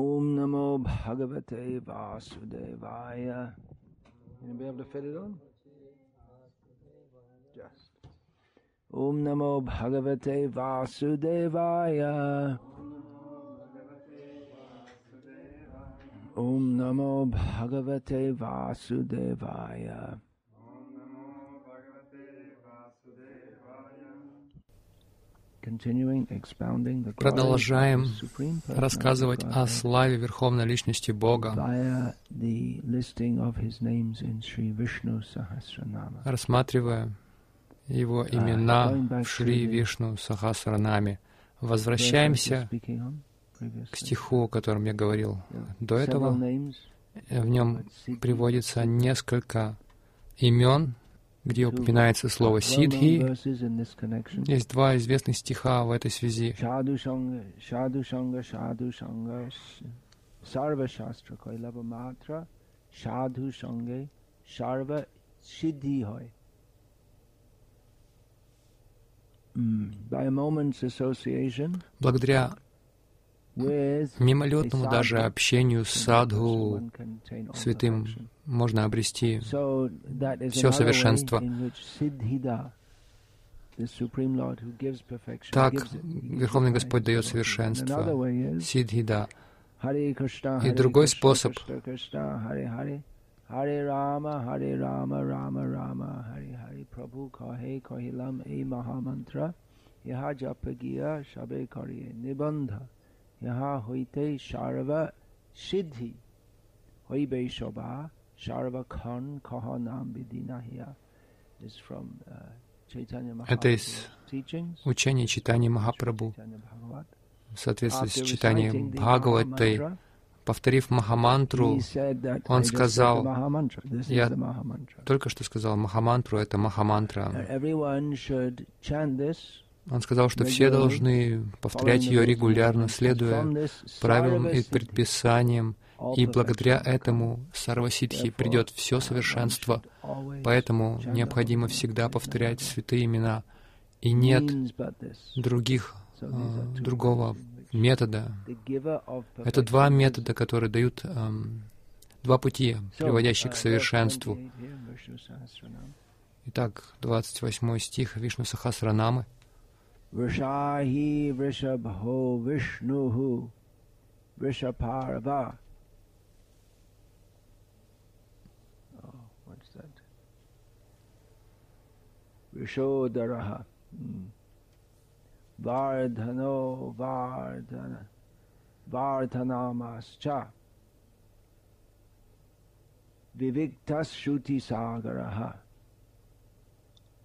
Om Namo Bhagavate Vasudevaya. You be able to fit it on? Just. Om Namo Bhagavate Vasudevaya. Om Namo Bhagavate Vasudevaya. Продолжаем рассказывать о славе Верховной Личности Бога, рассматривая Его имена в Шри Вишну Сахасранаме. Возвращаемся к стиху, о котором я говорил до этого. В нем приводится несколько имен где упоминается слово «сидхи». Есть два известных стиха в этой связи. Благодаря мимолетному даже общению с садху, святым, можно обрести все совершенство. Так Верховный Господь дает совершенство, сидхида. И другой способ Харе Рама, Харе Рама, Рама Рама, Харе Харе Прабhu Кахе Кахилам Эй Махамантра, Яха Джапагия Шабе Карие Нибандha. ইহা হইতেই সর্ব সিদ্ধি হইবে শোভা সর্বক্ষণ খহ নাম বিধি নাহিয়া Это из учения читания Махапрабху. В соответствии с читанием Бхагаваты. Повторив Махамантру, он сказал, я только что сказал Махамантру, это Махамантра. Он сказал, что все должны повторять ее регулярно, следуя правилам и предписаниям, и благодаря этому Сарвасидхи придет все совершенство. Поэтому необходимо всегда повторять святые имена. И нет других, э, другого метода. Это два метода, которые дают э, два пути, приводящие к совершенству. Итак, 28 стих Вишну Сахасранамы. Vrishahi Vrishabho Vishnuhu Vrishaparva. Oh, what's that? Vishodaraha. Hmm. Vardhano Vardhana Vardhanamascha. Viviktas Shuti Sagaraha.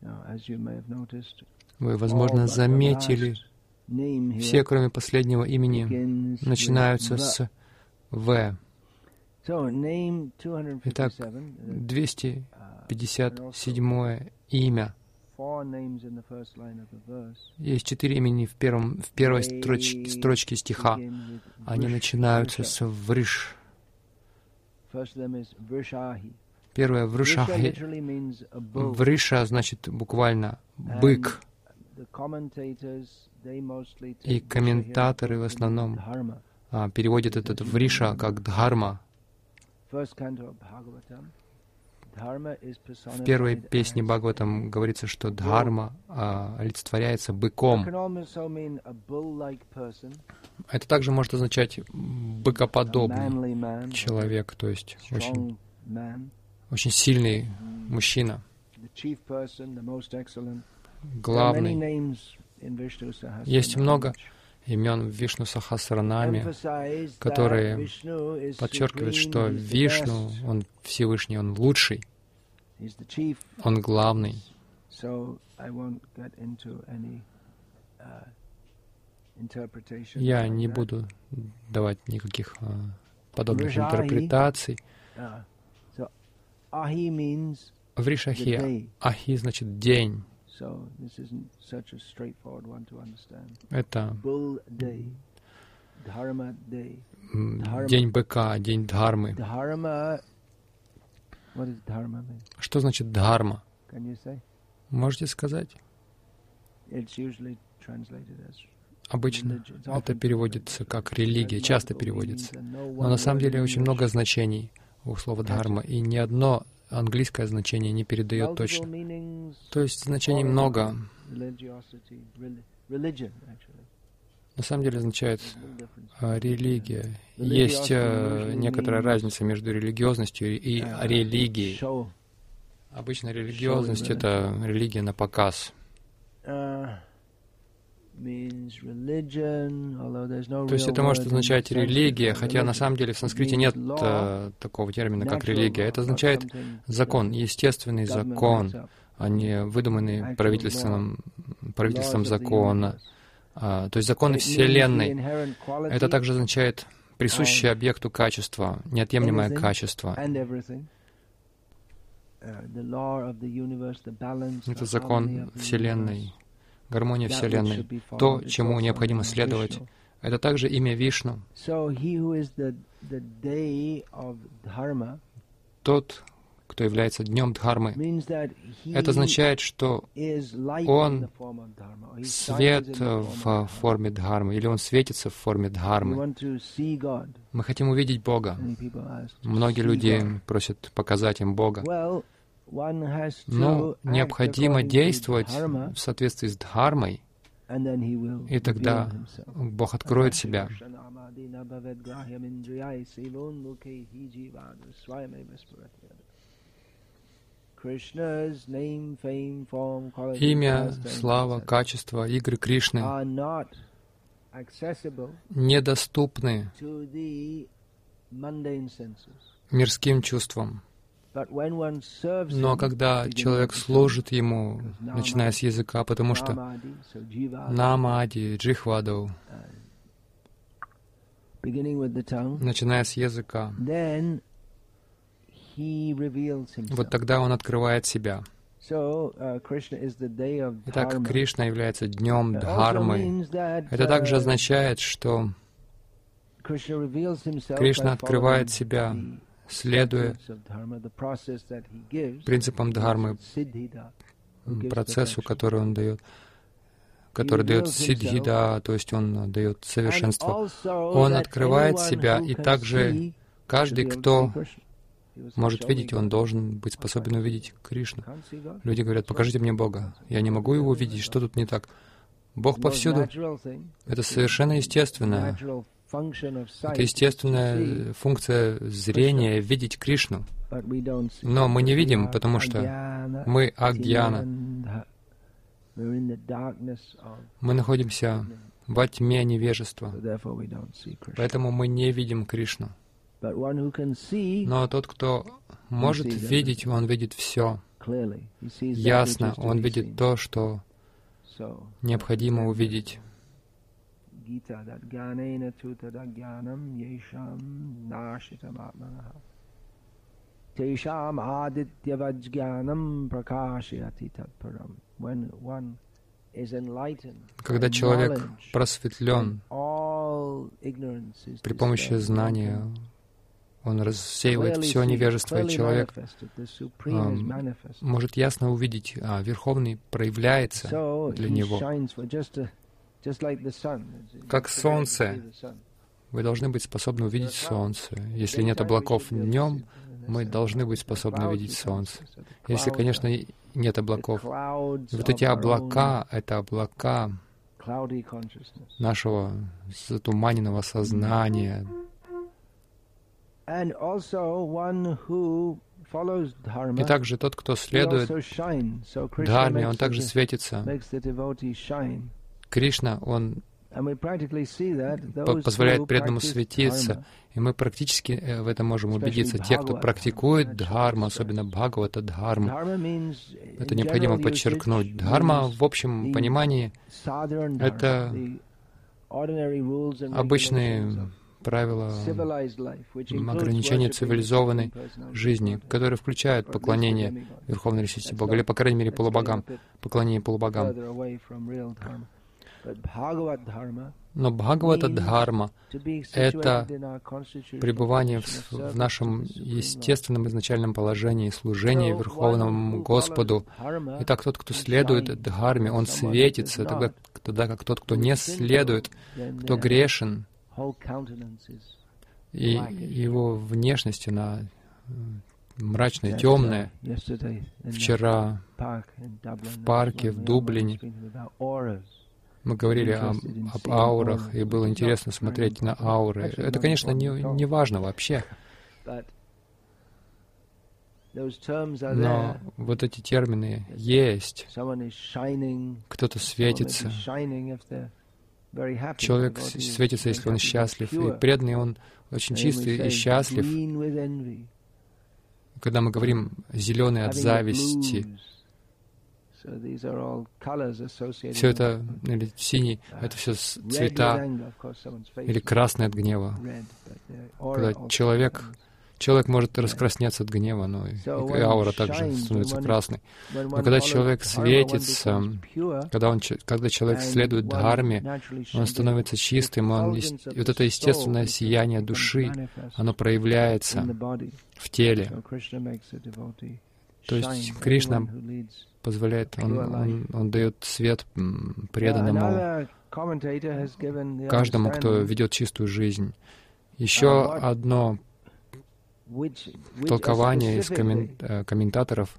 Now, as you may have noticed, Вы, возможно, заметили, все, кроме последнего имени, начинаются с «В». Итак, 257 имя. Есть четыре имени в, первом, в первой строчке, строчке стиха. Они начинаются с «Вриш». Первое «Вришахи». «Вриша» значит буквально «бык». И комментаторы в основном а, переводят этот вриша как дхарма. В первой песне Бхагаватам говорится, что дхарма а, олицетворяется быком. Это также может означать быкоподобный человек, то есть очень, очень сильный мужчина главный. Есть много имен в Вишну Сахасранаме, которые подчеркивают, что Вишну, Он Всевышний, Он лучший, Он главный. Я не буду давать никаких uh, подобных интерпретаций. Вришахи, ахи значит день. Это день быка, день дхармы. Что значит дхарма? Можете сказать? Обычно это переводится как религия, часто переводится. Но на самом деле очень много значений у слова дхарма, и ни одно английское значение не передает точно. То есть значений много. На самом деле означает а, религия. Есть а, некоторая разница между религиозностью и религией. Обычно религиозность — это религия на показ. То есть это может означать религия, хотя на самом деле в санскрите нет uh, такого термина, как религия. Это означает закон, естественный закон, а не выдуманный правительством, правительством закона. А, то есть законы Вселенной. Это также означает присущее объекту качество, неотъемлемое качество. Это закон Вселенной, гармония Вселенной. То, чему необходимо следовать, это также имя Вишну. Тот, кто является днем Дхармы. Это означает, что он свет в форме Дхармы, или он светится в форме Дхармы. Мы хотим увидеть Бога. Многие люди просят показать им Бога. Но необходимо действовать в соответствии с Дхармой, и тогда Бог откроет себя. Имя, слава, качество, игры Кришны недоступны мирским чувствам. Но когда человек служит ему, начиная с языка, потому что намади, джихваду, начиная с языка, вот тогда он открывает себя. Uh, Итак, Кришна является днем Дхармы. Это также uh, означает, что Кришна открывает себя, следуя принципам Дхармы, процессу, который он дает, который дает сидхида, то есть он дает совершенство. Он открывает себя, и также каждый, кто может видеть, он должен быть способен увидеть Кришну. Люди говорят, покажите мне Бога. Я не могу его увидеть, что тут не так? Бог повсюду. Это совершенно естественно. Это естественная функция зрения — видеть Кришну. Но мы не видим, потому что мы агьяна. Мы находимся во тьме невежества. Поэтому мы не видим Кришну. Но тот, кто может видеть, он видит все. Ясно, он видит то, что необходимо увидеть. Тешам адитьяваджьянам пракашияти татпарам. Когда человек просветлен при помощи знания, он рассеивает все невежество, и человек а, может ясно увидеть, а Верховный проявляется для него. Как солнце. Вы должны быть способны увидеть солнце. Если нет облаков днем, мы должны быть способны видеть солнце. Если, конечно, нет облаков. Вот эти облака — это облака нашего затуманенного сознания, и также тот, кто следует Дхарме, он также светится. Кришна, он позволяет преданному светиться, и мы практически э, в этом можем убедиться. Те, кто практикует дхарму, особенно Бхагавата дхарму, это необходимо подчеркнуть. Дхарма в общем понимании — это обычные правила ограничения цивилизованной жизни, которые включают поклонение Верховной Личности Бога, или, по крайней мере, полубогам, поклонение полубогам. Но Бхагавата Дхарма — это пребывание в, в нашем естественном изначальном положении, служение Верховному Господу. Итак, тот, кто следует Дхарме, он светится, тогда, тогда как тот, кто не следует, кто грешен, и его внешность, она мрачная, темная. Вчера в парке в Дублине мы говорили о, об аурах, и было интересно смотреть на ауры. Это, конечно, не, не важно вообще. Но вот эти термины есть. Кто-то светится. Человек светится, если он счастлив. И преданный, он очень чистый и счастлив. Когда мы говорим «зеленый от зависти», все это, или синий, это все цвета, или красный от гнева. Когда человек Человек может раскраснеться от гнева, но и, и аура также становится красной. Но когда человек светится, когда, он, когда человек следует дхарме, он становится чистым, он, и вот это естественное сияние души, оно проявляется в теле. То есть Кришна позволяет, он, он, он дает свет преданному каждому, кто ведет чистую жизнь. Еще одно толкование из э, комментаторов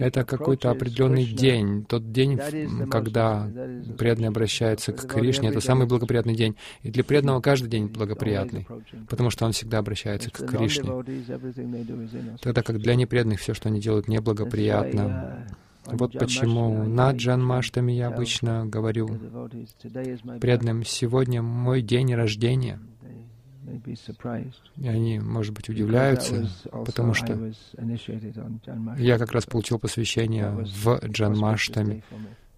это какой-то определенный день, тот день, когда преданный обращается к Кришне, это самый благоприятный день. И для преданного каждый день благоприятный, потому что он всегда обращается к Кришне. Тогда как для непреданных все, что они делают, неблагоприятно. Uh, вот почему на Джанмаштами я обычно говорю преданным, сегодня мой день рождения — и они, может быть, удивляются, потому что я как раз получил посвящение в Джанмаштами.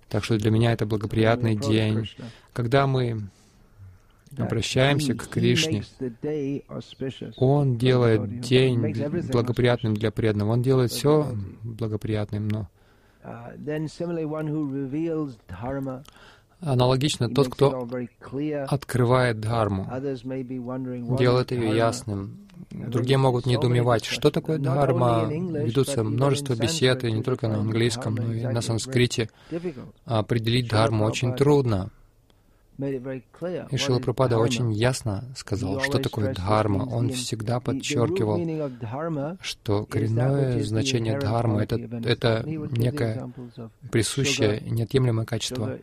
Так что для меня это благоприятный день. Когда мы обращаемся к Кришне, Он делает день благоприятным для преданного. Он делает все благоприятным, но Аналогично, тот, кто открывает дхарму, делает ее ясным. Другие могут недоумевать, что такое дхарма. Ведутся множество бесед, и не только на английском, но и на санскрите. Определить дхарму очень трудно. И Шила Пропада очень ясно сказал, что такое дхарма. Он всегда подчеркивал, что коренное значение дхармы — это, это некое присущее, неотъемлемое качество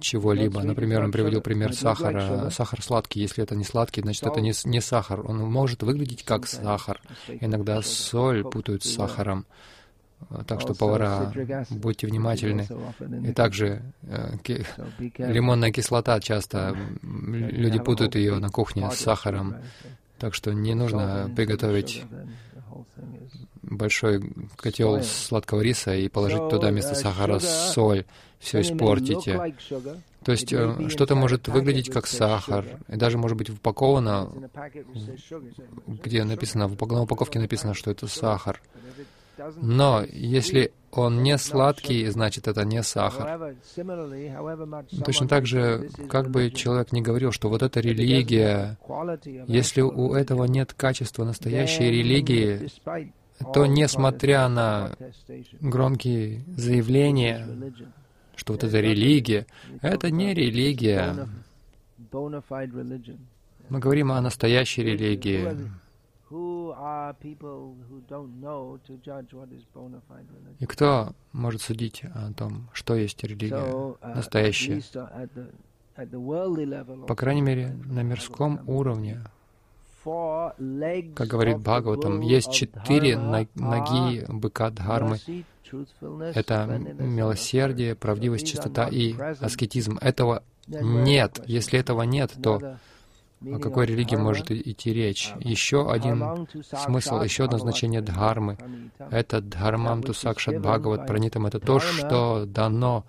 чего-либо. Например, он приводил пример сахара. Сахар сладкий. Если это не сладкий, значит, это не, не сахар. Он может выглядеть как сахар. Иногда соль путают с сахаром. Так что, повара, будьте внимательны. И также э, лимонная кислота часто, люди путают ее на кухне с сахаром. Так что не нужно приготовить большой котел сладкого риса и положить туда вместо сахара соль, все испортите. То есть э, что-то может выглядеть как сахар, и даже может быть упаковано, где написано, на упаковке написано, что это сахар. Но если он не сладкий, значит это не сахар. Точно так же, как бы человек не говорил, что вот эта религия, если у этого нет качества настоящей религии, то несмотря на громкие заявления, что вот эта религия, это не религия. Мы говорим о настоящей религии. И кто может судить о том, что есть религия uh, настоящая? По крайней мере, на мирском уровне, как говорит Бхагаватам, есть четыре ноги быка Дхармы. Это милосердие, правдивость, чистота и аскетизм. Этого нет. Если этого нет, то о какой религии может идти речь? Еще один смысл, еще одно значение дхармы. Это дхармам ту сакшат бхагават пранитам. Это то, что дано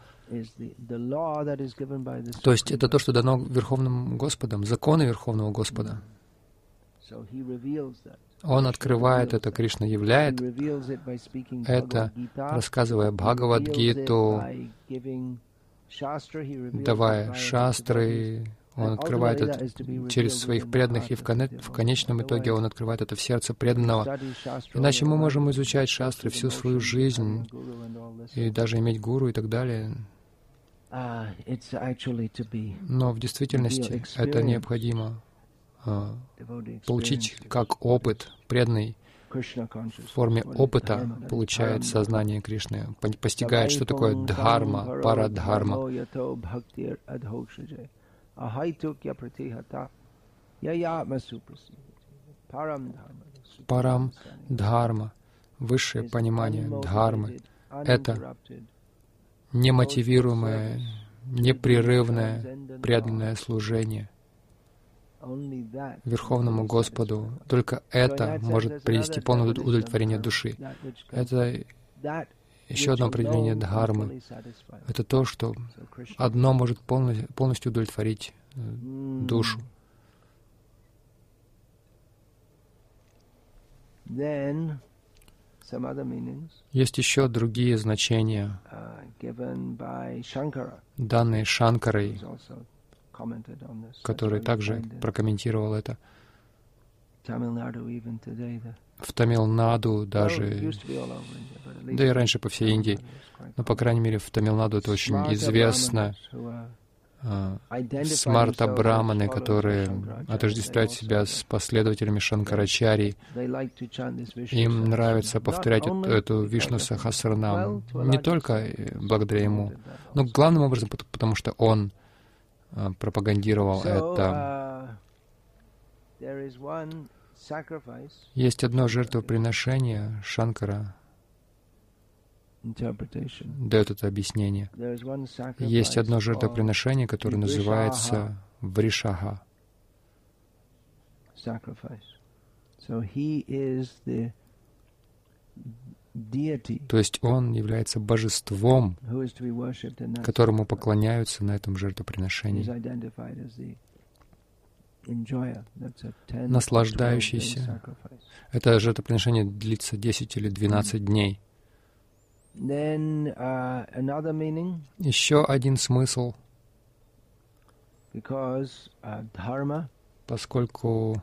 то есть это то, что дано Верховным Господом, законы Верховного Господа. Он открывает это, Кришна являет это, рассказывая Бхагавадгиту, давая шастры, он открывает это через своих преданных, и в, кон в конечном итоге он открывает это в сердце преданного. Иначе мы можем изучать шастры всю свою жизнь и даже иметь гуру и так далее. Но в действительности это необходимо а, получить как опыт преданный в форме опыта получает сознание Кришны, постигает, что такое дхарма, парадхарма. Парам дхарма, высшее понимание дхармы — это немотивируемое, непрерывное, преданное служение — Верховному Господу. Только это может привести полное удовлетворение души. Это еще одно определение дхармы. Это то, что одно может полностью удовлетворить э, душу. Есть еще другие значения, uh, данные Шанкарой, который также прокомментировал это. В Тамилнаду даже, да и раньше по всей Индии, но, по крайней мере, в Тамилнаду это очень известно. А, Смарта Браманы, которые отождествляют себя с последователями Шанкарачари, им нравится повторять эту, эту Вишну Сахасранам не только благодаря ему, но главным образом потому, что он Э, пропагандировал это. Есть одно жертвоприношение Шанкара, дает это объяснение. Есть одно жертвоприношение, которое называется Вришаха. То есть он является божеством, которому поклоняются на этом жертвоприношении. Наслаждающийся. Это жертвоприношение длится 10 или 12 дней. Uh, Еще один смысл, uh, поскольку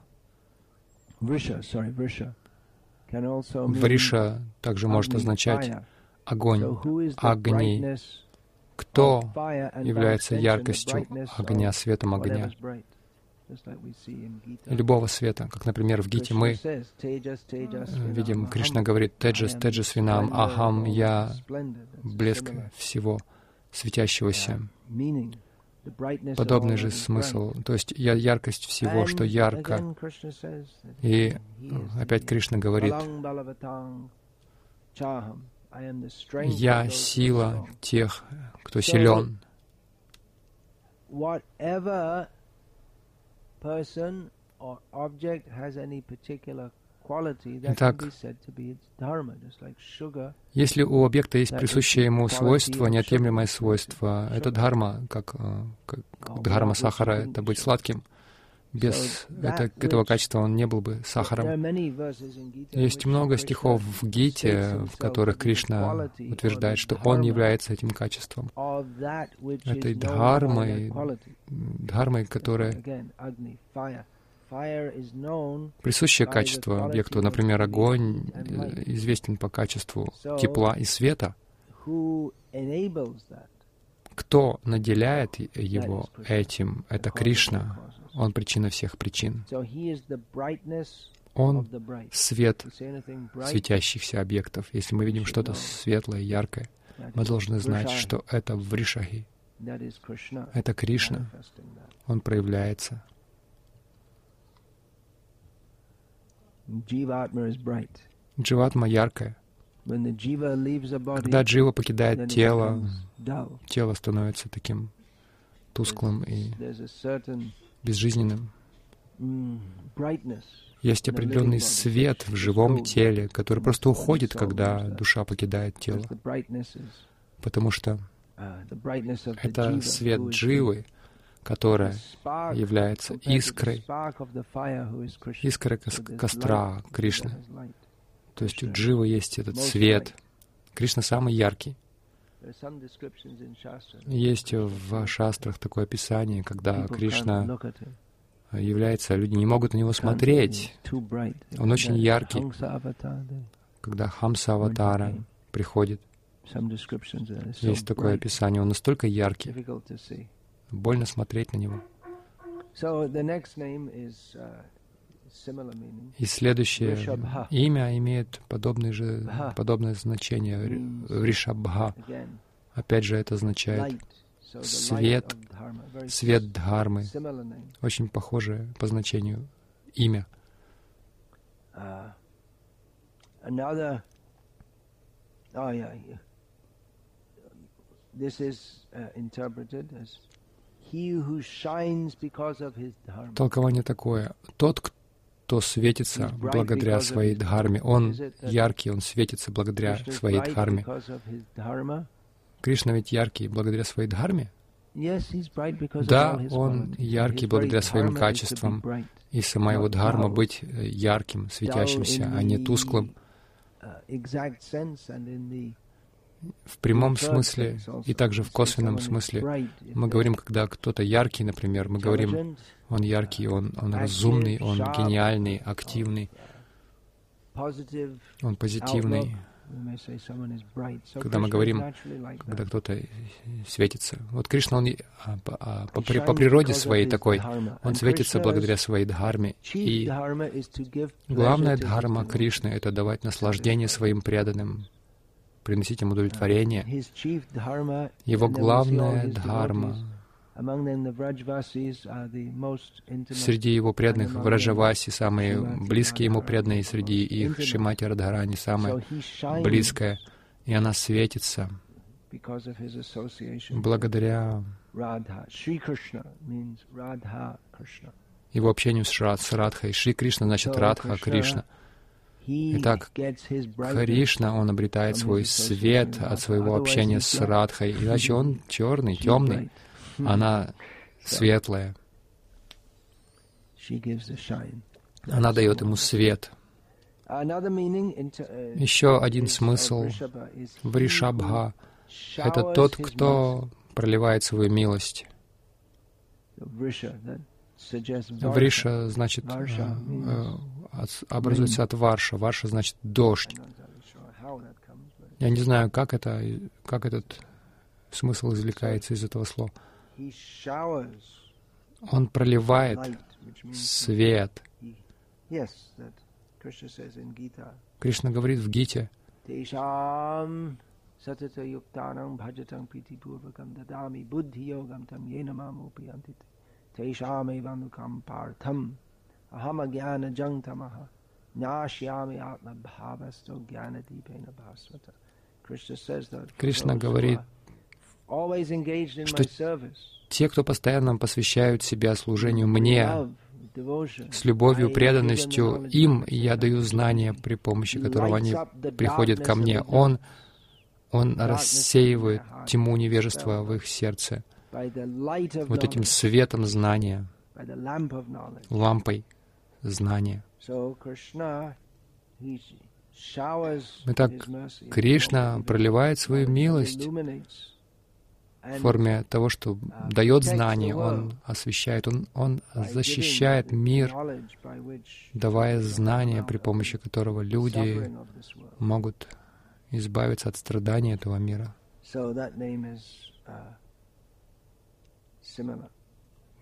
Вриша также может означать огонь, огни. Кто является яркостью огня, светом огня? Любого света, как, например, в Гите мы видим, Кришна говорит «Теджас, теджас винам, ахам, я блеск всего светящегося». Подобный же смысл, то есть я яркость всего, что ярко. И опять Кришна говорит, я сила тех, кто силен. Итак, если у объекта есть присущее ему свойство, неотъемлемое свойство, это дхарма, как, э, как дхарма сахара, это быть сладким. Без это, этого качества он не был бы сахаром. Есть много стихов в Гите, в которых Кришна утверждает, что он является этим качеством, этой дхармой, дхармой, которая Присущее качество объекту, например, огонь, э, известен по качеству тепла и света. Кто наделяет его этим? Это Кришна. Он причина всех причин. Он — свет светящихся объектов. Если мы видим что-то светлое, яркое, мы должны знать, что это в Ришахи. Это Кришна. Он проявляется. Дживатма яркая. Когда джива покидает тело, тело становится таким тусклым и безжизненным. Есть определенный свет в живом теле, который просто уходит, когда душа покидает тело. Потому что это свет дживы, которая является искрой, искрой костра Кришны. То есть у Дживы есть этот свет. Кришна самый яркий. Есть в шастрах такое описание, когда Кришна является, люди не могут на него смотреть. Он очень яркий. Когда Хамса Аватара приходит, есть такое описание, он настолько яркий, больно смотреть на него. И следующее имя имеет подобное же, подобное значение, Ришабха. Опять же, это означает свет, свет Дхармы. Очень похожее по значению имя. Uh, his dharma. Толкование такое. Тот, кто светится благодаря своей дхарме, он яркий, он светится благодаря своей дхарме. Кришна ведь яркий благодаря своей дхарме? Да, он яркий благодаря своим качествам, и сама его дхарма быть ярким, светящимся, а не тусклым в прямом смысле и также в косвенном смысле. Мы говорим, когда кто-то яркий, например, мы говорим, он яркий, он, он разумный, он гениальный, активный, он позитивный. Когда мы говорим, когда кто-то светится. Вот Кришна, он а, по, а, по, по природе своей такой, он светится благодаря своей дхарме. И главная дхарма Кришны — это давать наслаждение своим преданным, приносить им удовлетворение. Его главная дхарма Среди его преданных Враджаваси, самые близкие ему преданные, среди их Шимати Радхарани, самая близкая, и она светится благодаря его общению с, Рад, с Радхой. Шри Кришна значит Радха Кришна. Итак, Кришна, он обретает свой свет от своего общения с Радхой, иначе он черный, темный, она светлая. Она дает ему свет. Еще один смысл в Ришабха — это тот, кто проливает свою милость. Вриша значит, э, образуется от Варша. Варша значит дождь. Я не знаю, как это, как этот смысл извлекается из этого слова. Он проливает свет. Кришна говорит в Гите, Кришна говорит, что те, кто постоянно посвящают себя служению мне, с любовью, преданностью, им я даю знания, при помощи которого они приходят ко мне. Он, он рассеивает тьму невежества в их сердце вот этим светом знания, лампой знания. Итак, Кришна проливает свою милость в форме того, что дает знания, Он освещает, Он, он защищает мир, давая знания, при помощи которого люди могут избавиться от страданий этого мира.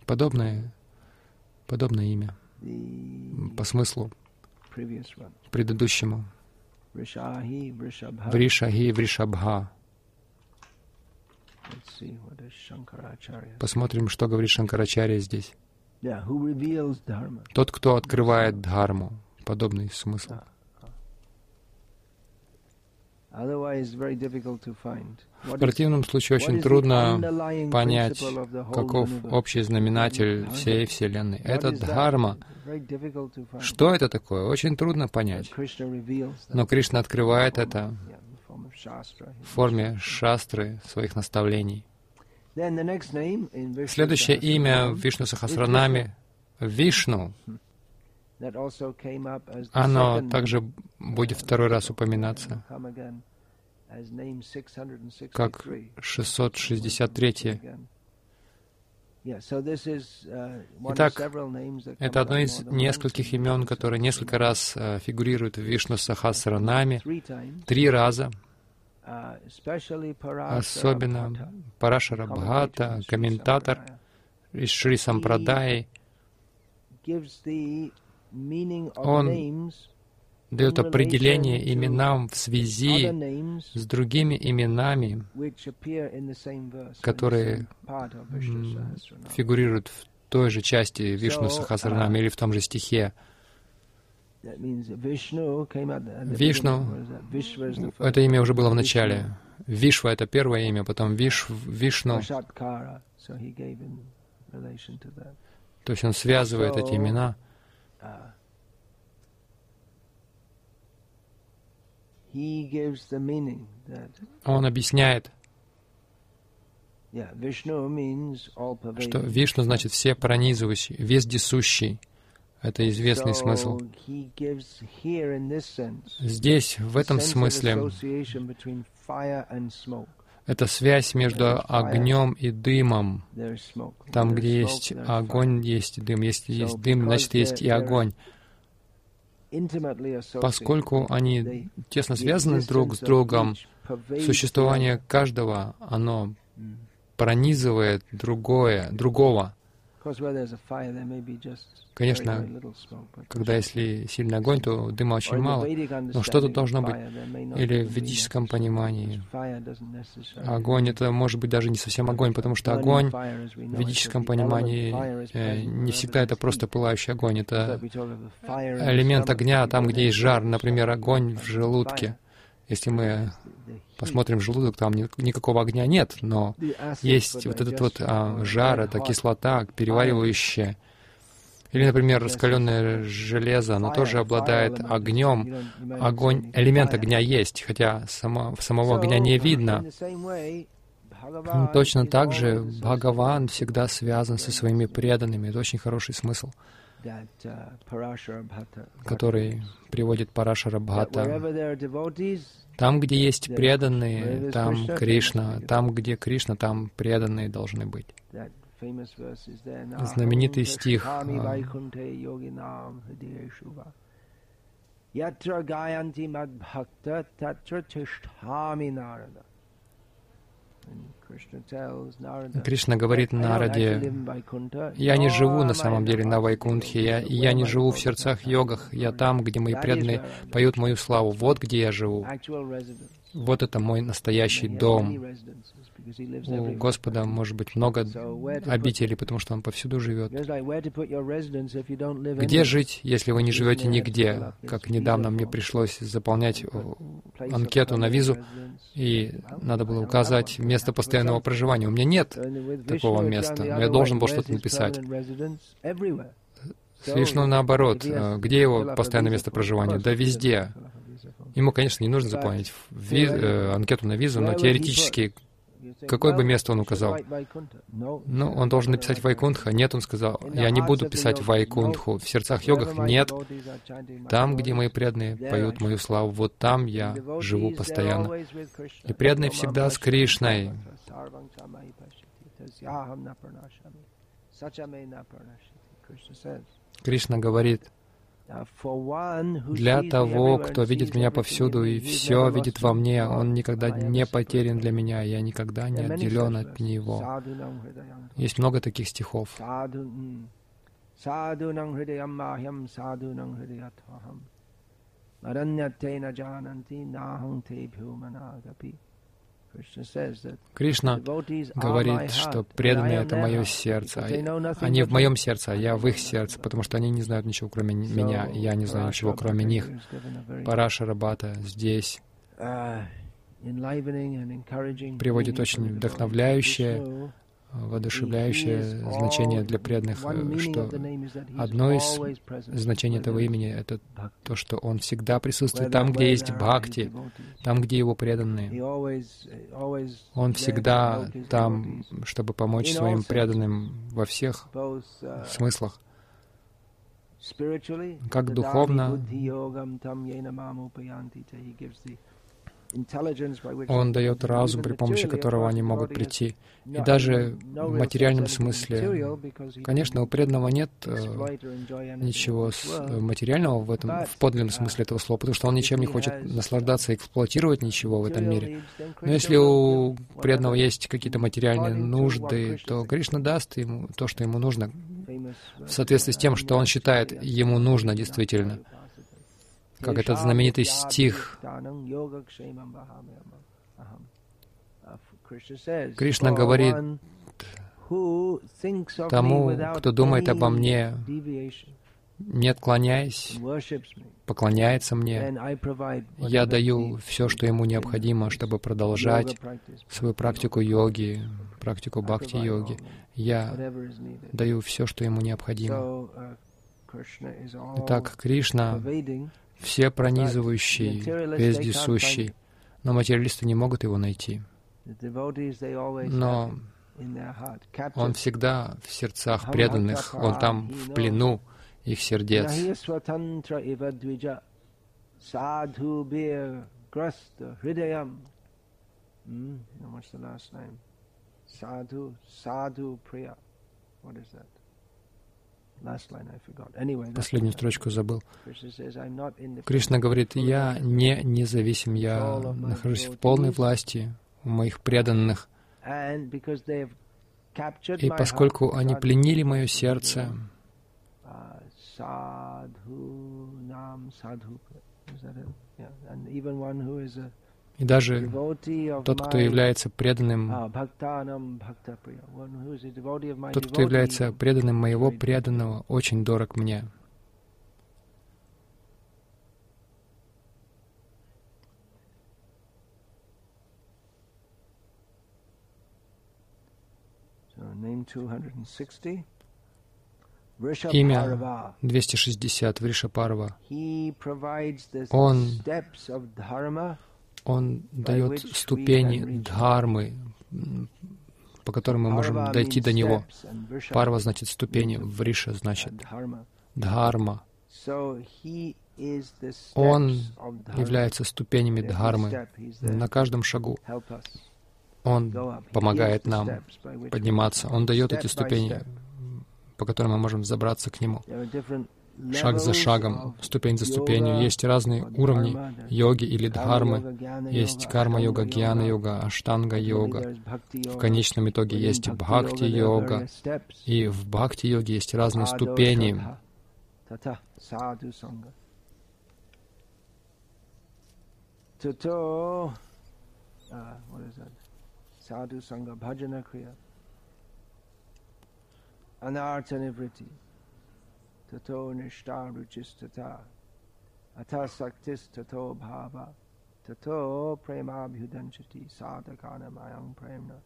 Подобное, подобное имя по смыслу предыдущему. Вришахи Вришабха. Посмотрим, что говорит Шанкарачарья здесь. Тот, кто открывает дхарму. Подобный смысл. В противном случае очень трудно понять, каков общий знаменатель всей Вселенной. Это дхарма. Что это такое? Очень трудно понять. Но Кришна открывает это в форме шастры своих наставлений. Следующее имя в Вишну Сахасранаме — Вишну. Оно также будет второй раз упоминаться. как 663. Итак, это одно из нескольких имен, которые несколько раз uh, фигурируют в Вишну Сахасранаме, три раза. Особенно Парашара Бхата, комментатор из Шри Сампрадаи, он дает определение именам в связи с другими именами, которые фигурируют в той же части Вишну Сахасранам или в том же стихе. Вишну, это имя уже было в начале. Вишва — это первое имя, потом Виш, Вишну. То есть он связывает эти имена. Он объясняет, что Вишну значит все пронизывающий, вездесущий. Это известный смысл. Здесь, в этом смысле, это связь между огнем и дымом. Там, где есть огонь, есть дым. Если есть дым, значит, есть и огонь. Поскольку они тесно связаны друг с другом, существование каждого, оно пронизывает другое, другого. Конечно, когда если сильный огонь, то дыма очень мало, но что-то должно быть. Или в ведическом понимании огонь — это может быть даже не совсем огонь, потому что огонь в ведическом понимании э, не всегда это просто пылающий огонь. Это элемент огня там, где есть жар, например, огонь в желудке. Если мы посмотрим желудок, там никакого огня нет, но есть вот этот вот а, жар, это кислота, переваривающая. Или, например, раскаленное железо, оно тоже обладает огнем. Огонь, элемент огня есть, хотя само, самого огня не видно. Точно так же Бхагаван всегда связан со своими преданными. Это очень хороший смысл, который приводит Парашара Бхата там, где есть преданные, там Кришна. Там, где Кришна, там преданные должны быть. Знаменитый стих Yatra gayanti madbhakta tatra tishtami narada. Кришна говорит Нараде, «Я не живу на самом деле на Вайкунтхе, я, я не живу в сердцах йогах, я там, где мои преданные поют мою славу, вот где я живу. Вот это мой настоящий дом. У Господа может быть много обителей, потому что Он повсюду живет. Где жить, если вы не живете нигде? Как недавно мне пришлось заполнять анкету на визу, и надо было указать место постоянного проживания. У меня нет такого места, но я должен был что-то написать. С Вишну наоборот. Где его постоянное место проживания? Да везде. Ему, конечно, не нужно заполнить ви- э, анкету на визу, но теоретически Какое бы место он указал? Ну, он должен написать Вайкунтха. Нет, он сказал, я не буду писать Вайкунтху. В сердцах йогах нет. Там, где мои преданные поют мою славу, вот там я живу постоянно. И преданные всегда с Кришной. Кришна говорит, для того, кто видит меня повсюду и все видит во мне, он никогда не потерян для меня, я никогда не отделен от него. Есть много таких стихов. Кришна говорит, что преданные — это мое сердце. Они в моем сердце, а я в их сердце, потому что они не знают ничего, кроме меня, и я не знаю ничего, кроме них. Параша Рабата здесь uh, приводит очень вдохновляющее, воодушевляющее значение для преданных, что одно из значений этого имени — это то, что он всегда присутствует там, где есть бхакти, там, где его преданные. Он всегда там, чтобы помочь своим преданным во всех смыслах. Как духовно, Он дает разум, при помощи которого они могут прийти. И даже в материальном смысле, конечно, у преданного нет э, ничего э, материального в этом, в подлинном смысле этого слова, потому что он ничем не хочет наслаждаться и эксплуатировать ничего в этом мире. Но если у преданного есть какие-то материальные нужды, то Кришна даст ему то, что ему нужно, в соответствии с тем, что он считает ему нужно действительно как этот знаменитый стих. Кришна говорит тому, кто думает обо мне, не отклоняясь, поклоняется мне, я даю все, что ему необходимо, чтобы продолжать свою практику йоги, практику бхакти-йоги. Я даю все, что ему необходимо. Итак, Кришна все пронизывающий, вездесущий, но материалисты не могут его найти. Но он всегда в сердцах преданных, он там в плену их сердец. Sadhu, sadhu priya. What is that? Последнюю строчку забыл. Кришна говорит, я не независим, я нахожусь в полной власти у моих преданных. И поскольку они пленили мое сердце, и даже тот, кто является преданным, тот, кто является преданным моего преданного, очень дорог мне. Имя 260 Вришапарва. Он он дает ступени дхармы, по которым мы можем дойти до него. Парва значит ступени, вриша значит дхарма. Он является ступенями дхармы на каждом шагу. Он помогает нам подниматься. Он дает эти ступени, по которым мы можем забраться к Нему шаг за шагом, ступень за ступенью. Есть разные уровни йоги или дхармы. Есть карма-йога, гьяна-йога, аштанга-йога. В конечном итоге есть бхакти-йога. И в бхакти-йоге есть разные ступени. Sadhu Sangha Bhajana Kriya Anartha Nivriti premabhyudanchati sadhakanamayam premna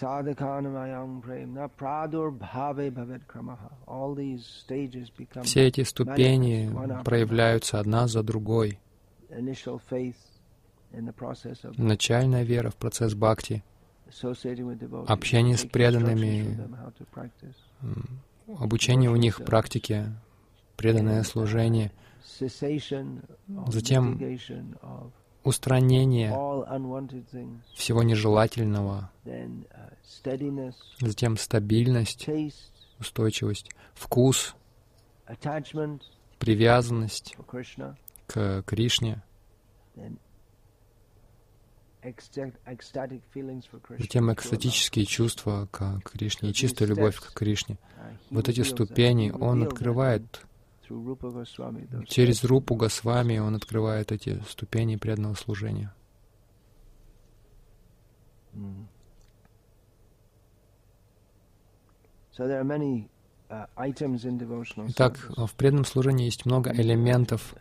sadhakanamayam premna pradurbhave bhavet kramaha all these stages become Все эти ступени проявляются одна за другой. Начальная вера в процесс бхакти, общение с преданными, обучение у них практике, преданное служение, затем устранение всего нежелательного, затем стабильность, устойчивость, вкус, привязанность к Кришне, затем экстатические чувства к Кришне и чистая любовь к Кришне. Вот эти ступени Он открывает через Рупу Госвами, Он открывает эти ступени преданного служения. So there are many Итак, в преданном служении есть много элементов.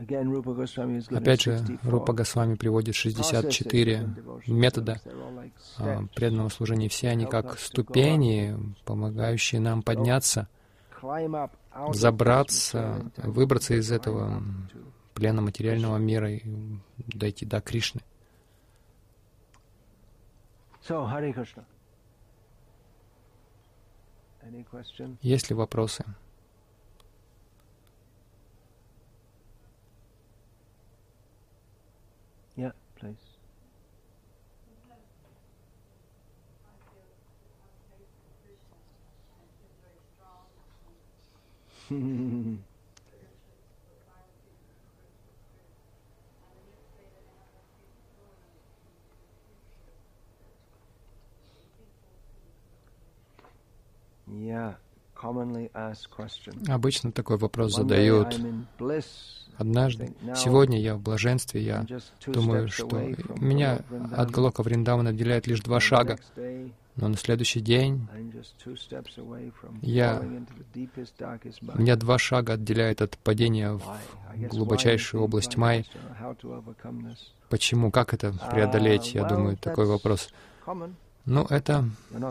Опять же, Рупа Госвами приводит 64 метода а, преданного служения. Все они как ступени, помогающие нам подняться, забраться, выбраться из этого плена материального мира и дойти до Кришны. So, Hare Krishna. Есть ли вопросы? Yeah, please. Mm-hmm. Обычно такой вопрос задают. Однажды, сегодня я в блаженстве, я думаю, что меня от Галока Вриндавана отделяет лишь два шага. Но на следующий день я, меня два шага отделяет от падения в глубочайшую область Май. Почему? Как это преодолеть? Я думаю, такой вопрос. Ну, это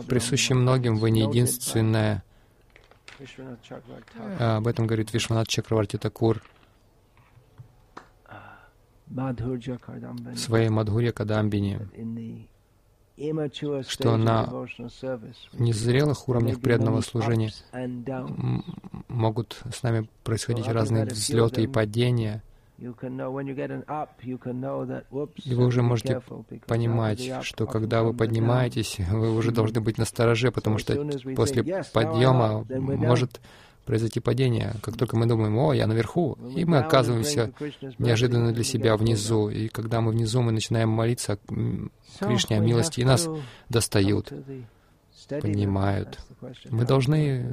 присуще многим, вы не единственная. А, об этом говорит Вишванат Чакраварти Такур. В своей Мадхурья Кадамбине, что на незрелых уровнях преданного служения могут с нами происходить разные взлеты и падения, и вы уже можете понимать, что когда вы поднимаетесь, вы уже должны быть настороже, потому что после подъема может произойти падение. Как только мы думаем, о, я наверху, и мы оказываемся неожиданно для себя внизу. И когда мы внизу, мы начинаем молиться Кришне о милости, и нас достают, поднимают. Мы должны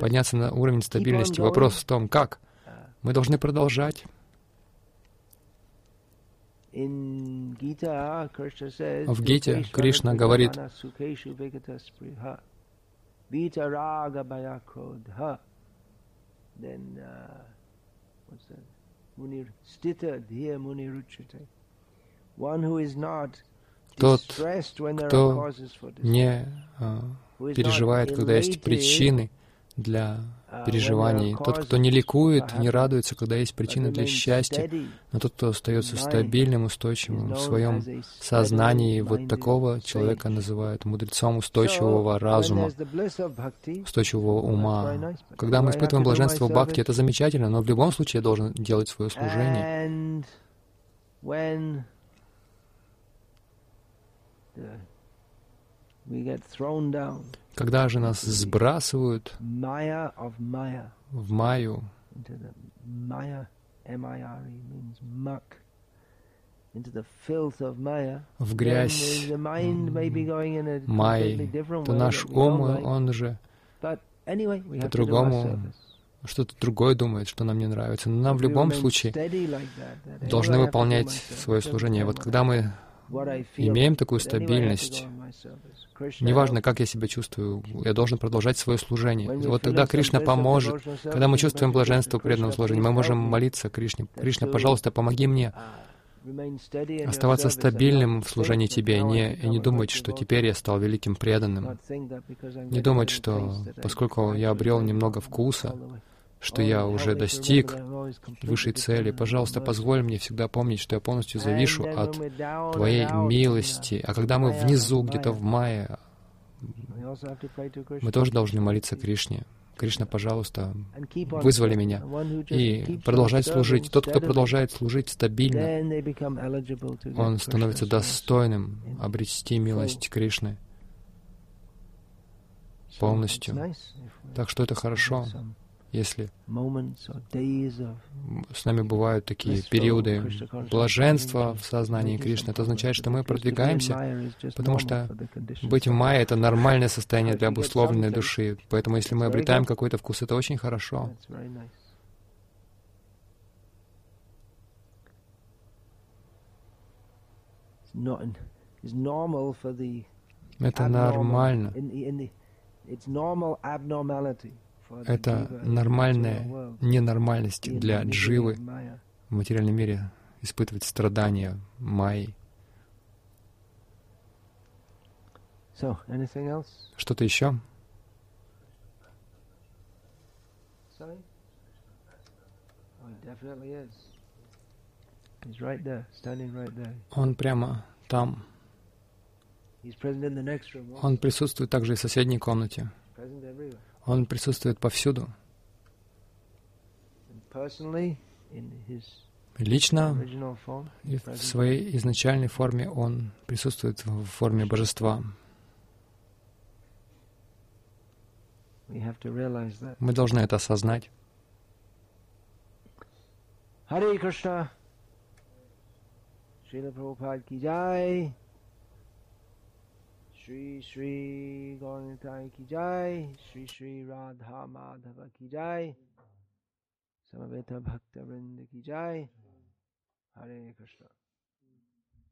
подняться на уровень стабильности. Вопрос в том, как? Мы должны продолжать. В Гите Кришна говорит, тот, кто не а, переживает, когда есть причины для а, переживаний. Тот, кто не ликует, не радуется, когда есть причины для счастья, но тот, кто остается стабильным, устойчивым в своем сознании, вот такого человека называют мудрецом устойчивого разума, устойчивого ума. Когда мы испытываем блаженство бхакти, это замечательно, но в любом случае я должен делать свое служение. Когда же нас сбрасывают в майю, в грязь. Майи, то наш ум, он же по-другому что-то другое думает, что нам не нравится. Но нам в любом случае должны выполнять свое служение. Вот когда мы имеем такую стабильность, неважно, как я себя чувствую, я должен продолжать свое служение. Вот тогда Кришна поможет. Когда мы чувствуем блаженство преданного служения, мы можем молиться Кришне. Кришна, пожалуйста, помоги мне оставаться стабильным в служении Тебе, не, и не думать, что теперь я стал великим преданным. Не думать, что поскольку я обрел немного вкуса, что я уже достиг высшей цели. Пожалуйста, позволь мне всегда помнить, что я полностью завишу от Твоей милости. А когда мы внизу, где-то в мае, мы тоже должны молиться Кришне. Кришна, пожалуйста, вызвали меня и продолжать служить. Тот, кто продолжает служить стабильно, он становится достойным обрести милость Кришны полностью. Так что это хорошо если с нами бывают такие периоды блаженства в сознании Кришны, это означает, что мы продвигаемся, потому что быть в мае — это нормальное состояние для обусловленной души. Поэтому если мы обретаем какой-то вкус, это очень хорошо. Это нормально. Это нормальная ненормальность для дживы в материальном мире испытывать страдания майи. Что-то еще? Он прямо там. Он присутствует также и в соседней комнате. Он присутствует повсюду. Лично в своей изначальной форме он присутствует в форме божества. Мы должны это осознать. Hare Krishna. Srila Prabhupada ki jai. Shri श्री गौरताय की जय श्री श्री राधा माधव की जय समवेत भक्त वृंद की जय हरे कृष्ण